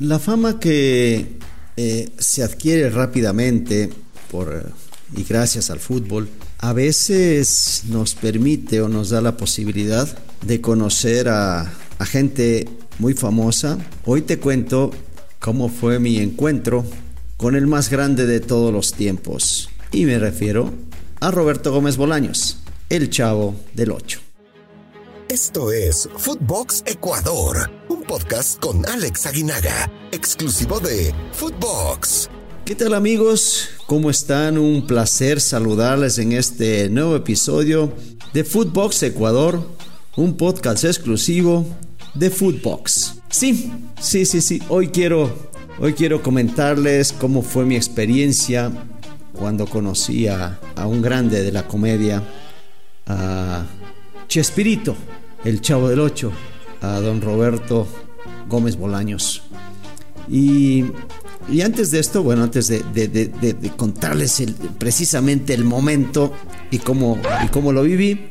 La fama que eh, se adquiere rápidamente por, y gracias al fútbol, a veces nos permite o nos da la posibilidad de conocer a, gente muy famosa. Hoy te cuento cómo fue mi encuentro con el más grande de todos los tiempos. Y me refiero a Roberto Gómez Bolaños, el chavo del 8. Esto es Footbox Ecuador, un podcast con Alex Aguinaga, exclusivo de Footbox. ¿Qué tal amigos? ¿Cómo están? Un placer saludarles en este nuevo episodio de Footbox Ecuador, un podcast exclusivo de Footbox. Sí, sí, sí, sí. Hoy quiero, hoy quiero comentarles cómo fue mi experiencia cuando conocí a, a un grande de la comedia, a Chespirito el Chavo del Ocho, a don Roberto Gómez Bolaños. Y, y antes de esto, bueno, antes de, contarles precisamente el momento y cómo, y cómo lo viví,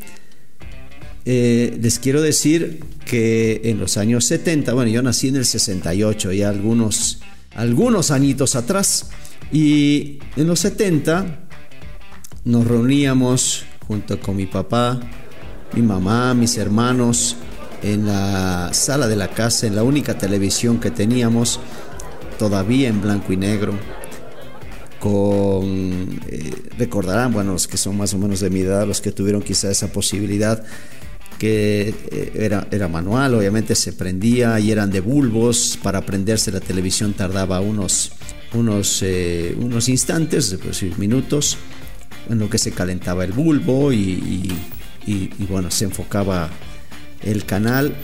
eh, les quiero decir que en los años 70, bueno, yo nací en el 68, ya algunos, algunos añitos atrás, y en los 70 nos reuníamos junto con mi papá, mi mamá, mis hermanos, en la sala de la casa, en la única televisión que teníamos, todavía en blanco y negro, con, eh, recordarán, bueno, los que son más o menos de mi edad, los que tuvieron quizá esa posibilidad, que eh, era, era manual, obviamente se prendía y eran de bulbos, para prenderse la televisión tardaba unos, unos, eh, unos instantes, pues, minutos, en lo que se calentaba el bulbo y, y y, bueno, se enfocaba el canal.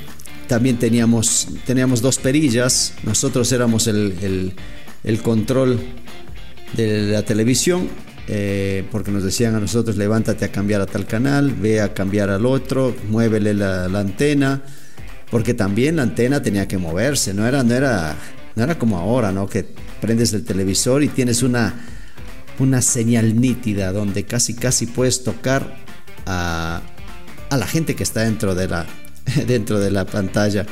También teníamos, teníamos dos perillas, nosotros éramos el, el, el control de la televisión, eh, porque nos decían a nosotros levántate a cambiar a tal canal, ve a cambiar al otro, muévele la, la antena, porque también la antena tenía que moverse, no era, no era, no era como ahora, ¿no? que prendes el televisor y tienes una, una señal nítida donde casi casi puedes tocar a, a la gente que está dentro de la, dentro de la pantalla.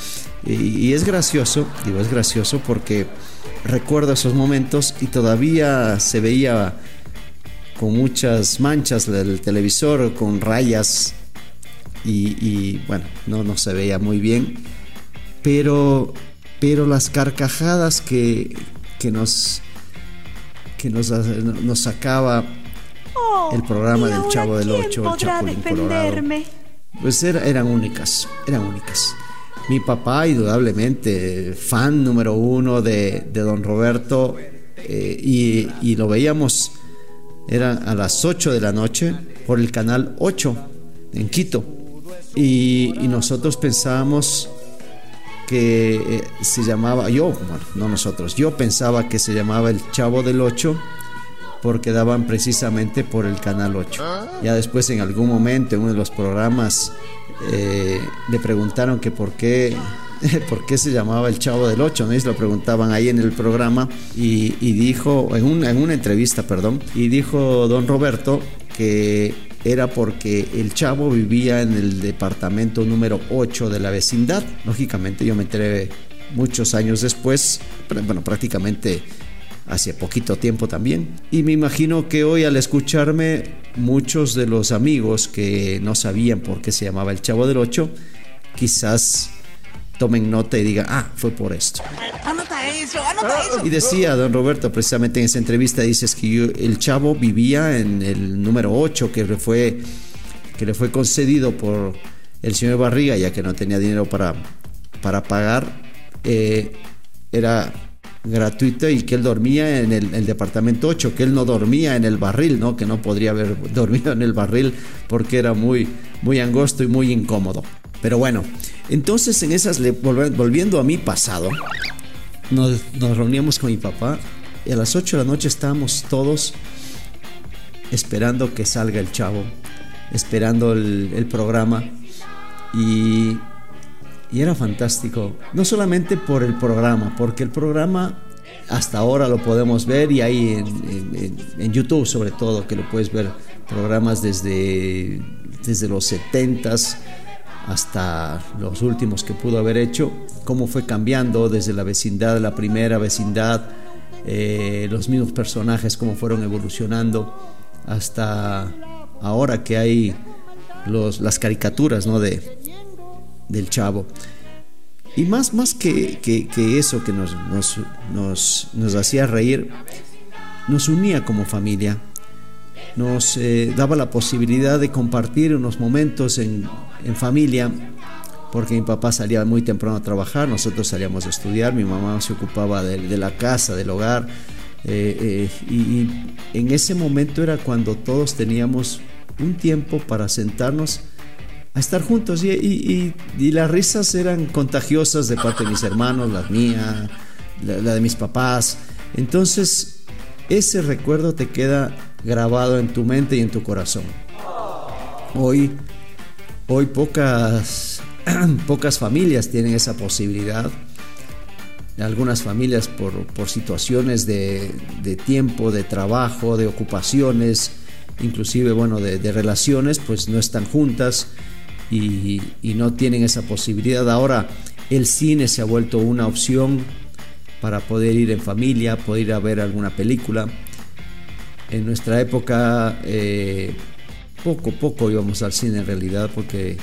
Y, es gracioso, digo, es gracioso porque recuerdo esos momentos y todavía se veía con muchas manchas del televisor, con rayas y, y bueno, no, no se veía muy bien, pero, pero las carcajadas que, que nos que nos, nos sacaba el programa del Chavo del Ocho, el Chapulín Colorado pues era, eran únicas, eran únicas. Mi papá, indudablemente, fan número uno de, de don Roberto, eh, y, y, lo veíamos, era a las 8 de la noche por el canal 8 en Quito. Y, y nosotros pensábamos que eh, se llamaba, yo, bueno, no nosotros, yo pensaba que se llamaba el Chavo del 8 porque daban precisamente por el canal 8. Ya después en algún momento en uno de los programas eh, le preguntaron que por qué, por qué se llamaba el Chavo del 8, ¿no? Y se lo preguntaban ahí en el programa y, dijo, en, un, en una entrevista, perdón, y dijo don Roberto que era porque el chavo vivía en el departamento número 8 de la vecindad. Lógicamente yo me enteré muchos años después, bueno, prácticamente hace poquito tiempo también. Y me imagino que hoy al escucharme, muchos de los amigos que no sabían por qué se llamaba el Chavo del Ocho, quizás tomen nota y digan, ah, fue por esto. Anota eso, anota eso. Y decía don Roberto, precisamente en esa entrevista, dices que yo, el chavo vivía en el número 8 que le fue, que le fue concedido por el señor Barriga, ya que no tenía dinero para, para pagar. Eh, era gratuito y que él dormía en el, departamento 8, que él no dormía en el barril, ¿no? Que no podría haber dormido en el barril porque era muy, muy angosto y muy incómodo. Pero bueno, entonces en esas, volviendo a mi pasado, nos, reuníamos con mi papá y a las 8 de la noche estábamos todos esperando que salga el chavo, esperando el programa y y era fantástico. No solamente por el programa, porque el programa hasta ahora lo podemos ver y ahí en, YouTube sobre todo, que lo puedes ver programas desde, desde los 70s hasta los últimos que pudo haber hecho, cómo fue cambiando desde la vecindad, la primera vecindad, eh, los mismos personajes, cómo fueron evolucionando hasta ahora que hay las caricaturas ¿no? de, del chavo. Y más, más que, que, eso que nos, nos, nos, nos, hacía reír, nos unía como familia, nos eh, daba la posibilidad de compartir unos momentos en, en familia, porque mi papá salía muy temprano a trabajar, nosotros salíamos a estudiar, mi mamá se ocupaba de, de la casa, del hogar, eh, eh, y en ese momento era cuando todos teníamos un tiempo para sentarnos a estar juntos y, las risas eran contagiosas de parte de mis hermanos, las mías, la, de mis papás. Entonces, ese recuerdo te queda grabado en tu mente y en tu corazón. Hoy, hoy pocas, pocas familias tienen esa posibilidad. Algunas familias por, por situaciones de, de tiempo, de trabajo, de ocupaciones, inclusive bueno, de, de relaciones, pues no están juntas y, no tienen esa posibilidad. Ahora el cine se ha vuelto una opción para poder ir en familia, poder ir a ver alguna película. En nuestra época eh, poco poco íbamos al cine en realidad porque eh,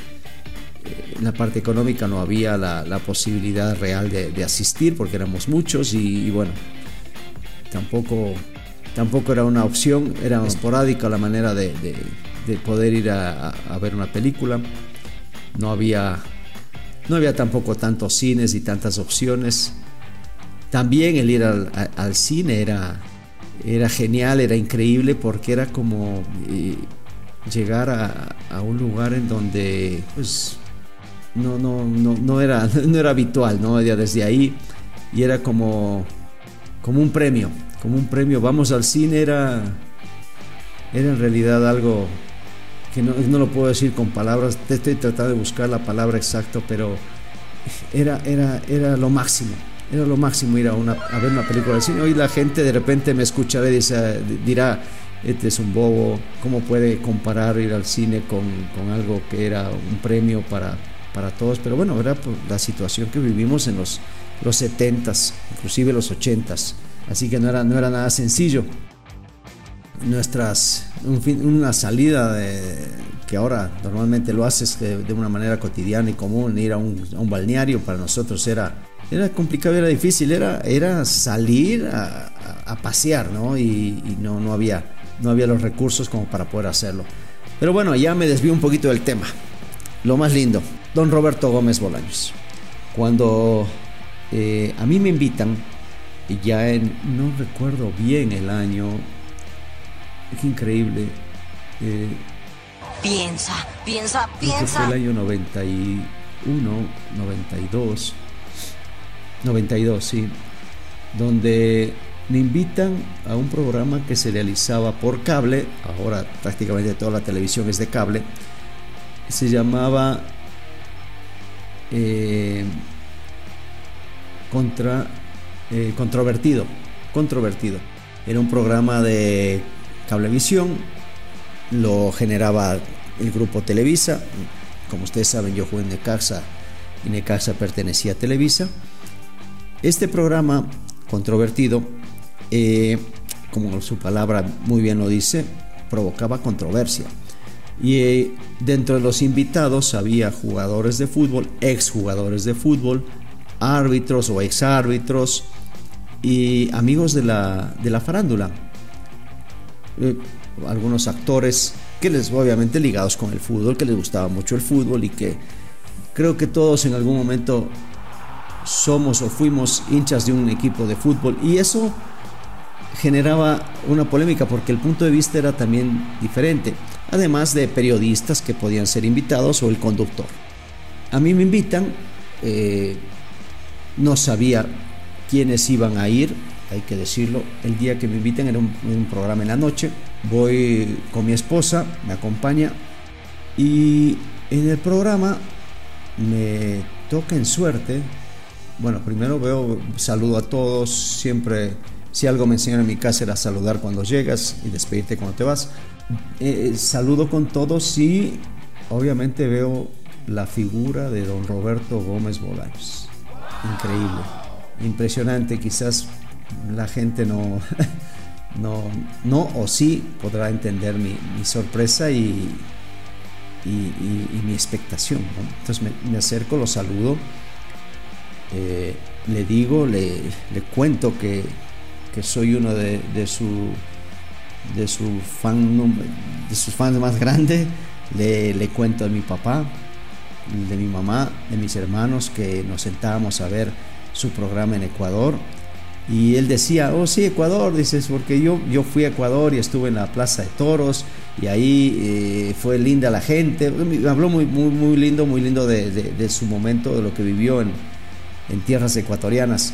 en la parte económica no había la, posibilidad real de, asistir porque éramos muchos y, bueno, tampoco, tampoco era una opción, era esporádica la manera de, poder ir a ver una película no había, no había tampoco tantos cines y tantas opciones. También el ir al, cine era, era genial, era increíble porque era como eh, llegar a, un lugar en donde pues no, no, no, no, era, no era habitual, ¿no? Desde ahí y era como, como un premio, como un premio. Vamos al cine era, era en realidad algo que no, no, lo puedo decir con palabras, estoy tratando de buscar la palabra exacta, pero era, era, era lo máximo, era lo máximo ir a, una, a ver una película de cine. Hoy la gente de repente me escuchará y dirá, este es un bobo, ¿cómo puede comparar ir al cine con, con algo que era un premio para, para todos? Pero bueno, era por la situación que vivimos en los, los 70s, inclusive los 80s, así que no era, no era nada sencillo nuestras una salida que ahora normalmente lo haces de, una manera cotidiana y común, ir a un, balneario para nosotros era, era complicado, era difícil, era, era salir a, pasear, ¿no? Y, no, no, había, no había los recursos como para poder hacerlo. Pero bueno, ya me desvío un poquito del tema. Lo más lindo, don Roberto Gómez Bolaños. Cuando eh, a mí me invitan, ya en, no recuerdo bien el año, es increíble. Eh, piensa, piensa, piensa. Fue el año 91, 92, 92, sí, donde me invitan a un programa que se realizaba por cable, ahora prácticamente toda la televisión es de cable, se llamaba eh, contra, eh, Controvertido, Controvertido. Era un programa de Cablevisión, lo generaba el grupo Televisa. Como ustedes saben, yo jugué en Necaxa y Necaxa pertenecía a Televisa. Este programa controvertido, eh, como su palabra muy bien lo dice, provocaba controversia. Y eh, dentro de los invitados había jugadores de fútbol, exjugadores de fútbol, árbitros o exárbitros y amigos de la, de la farándula. Eh, algunos actores que les obviamente ligados con el fútbol, que les gustaba mucho el fútbol y que creo que todos en algún momento somos o fuimos hinchas de un equipo de fútbol y eso generaba una polémica porque el punto de vista era también diferente, además de periodistas que podían ser invitados o el conductor. A mí me invitan, eh, no sabía quiénes iban a ir, hay que decirlo, el día que me inviten era un, programa en la noche, voy con mi esposa, me acompaña y en el programa me toca en suerte, bueno, primero veo, saludo a todos, siempre, si algo me enseñaron en mi casa era saludar cuando llegas y despedirte cuando te vas, eh, saludo con todos y obviamente veo la figura de don Roberto Gómez Bolaños. Increíble, impresionante, quizás la gente no, no, no o sí podrá entender mi, sorpresa y, y, mi expectación. Entonces me, acerco, lo saludo, eh, le digo, le, le cuento que, que, soy uno de, su, de, su fan, de sus fans más grandes, le, le cuento a mi papá, de mi mamá, de mis hermanos, que nos sentábamos a ver su programa en Ecuador y él decía, oh sí, Ecuador, dices, porque yo, yo fui a Ecuador y estuve en la Plaza de Toros y ahí eh, fue linda la gente. Habló muy, muy, muy lindo, muy lindo de, su momento, de lo que vivió en, en, tierras ecuatorianas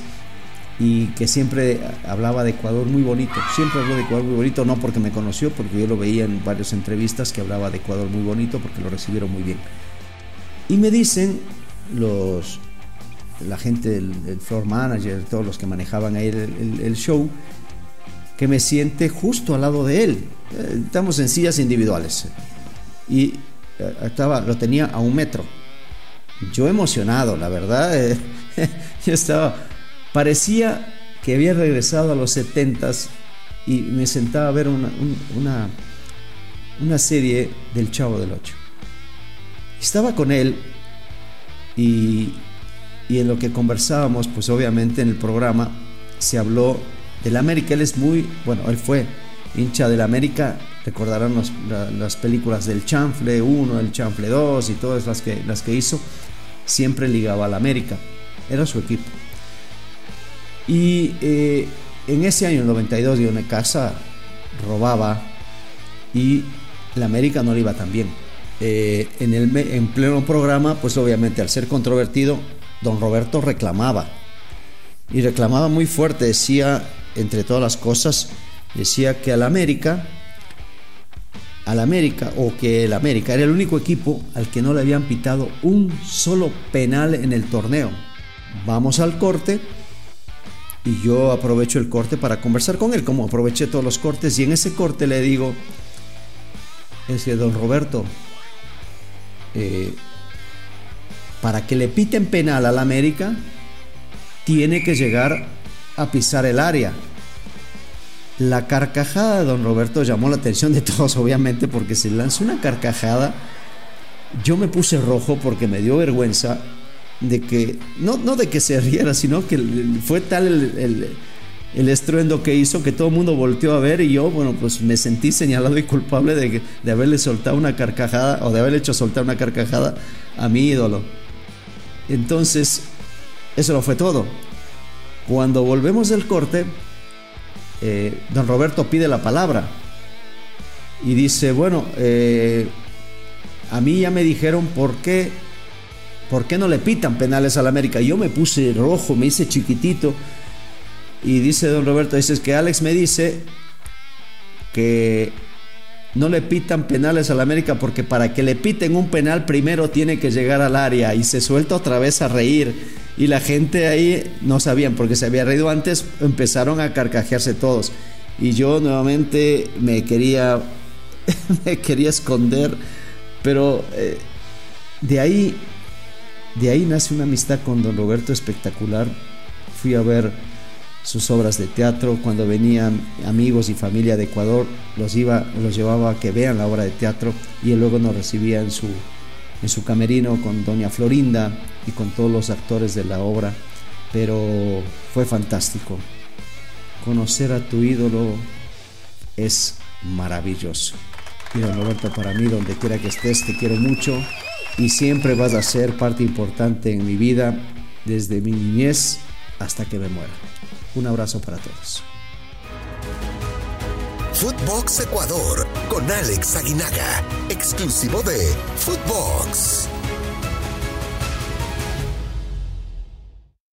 y que siempre hablaba de Ecuador muy bonito. Siempre habló de Ecuador muy bonito, no porque me conoció, porque yo lo veía en varias entrevistas que hablaba de Ecuador muy bonito porque lo recibieron muy bien. Y me dicen los, la gente del, floor manager, todos los que manejaban ahí el, show, que me siente justo al lado de él. Eh, estamos en sillas individuales. Y eh, estaba, lo tenía a un metro. Yo emocionado, la verdad. Eh, yo estaba. Parecía que había regresado a los setentas y me sentaba a ver una, una, una serie del Chavo del Ocho. Estaba con él y y en lo que conversábamos, pues obviamente en el programa se habló del América. Él es muy, bueno, él fue hincha del América. Recordarán las películas del Chanfle 1, el Chanfle 2 y todas las que, las que hizo. Siempre ligaba al América. Era su equipo. Y eh, en ese año, el 92, yo en casa robaba y la América no le iba tan bien. Eh, en, el, en pleno programa, pues obviamente al ser controvertido, don Roberto reclamaba. Y reclamaba muy fuerte, decía, entre todas las cosas, decía que al América, al América, o que el América era el único equipo al que no le habían pitado un solo penal en el torneo. Vamos al corte y yo aprovecho el corte para conversar con él, como aproveché todos los cortes, y en ese corte le digo, es que don Roberto, eh, para que le piten penal al América, tiene que llegar a pisar el área. La carcajada de don Roberto llamó la atención de todos, obviamente, porque se lanzó una carcajada. Yo me puse rojo porque me dio vergüenza de que, no, no de que se riera, sino que fue tal el, el, estruendo que hizo que todo el mundo volteó a ver y yo, bueno, pues me sentí señalado y culpable de, de haberle soltado una carcajada o de haberle hecho soltar una carcajada a mi ídolo. Entonces, eso lo fue todo. Cuando volvemos del corte, eh, don Roberto pide la palabra y dice, bueno, eh, a mí ya me dijeron por qué, por qué no le pitan penales al América. Yo me puse rojo, me hice chiquitito y dice don Roberto, dice que Alex me dice que no le pitan penales al América porque para que le piten un penal primero tiene que llegar al área y se suelta otra vez a reír. Y la gente ahí no sabían porque se había reído antes, empezaron a carcajearse todos. Y yo nuevamente me quería, me quería esconder, pero eh, de ahí, de ahí nace una amistad con don Roberto espectacular. Fui a ver sus obras de teatro. Cuando venían amigos y familia de Ecuador, los, iba, los llevaba a que vean la obra de teatro y él luego nos recibía en su, en su camerino con doña Florinda y con todos los actores de la obra. Pero fue fantástico. Conocer a tu ídolo es maravilloso. Don Roberto, para mí, donde quiera que estés, te quiero mucho y siempre vas a ser parte importante en mi vida desde mi niñez hasta que me muera. Un abrazo para todos. Footbox Ecuador con Alex Aguinaga, exclusivo de Footbox.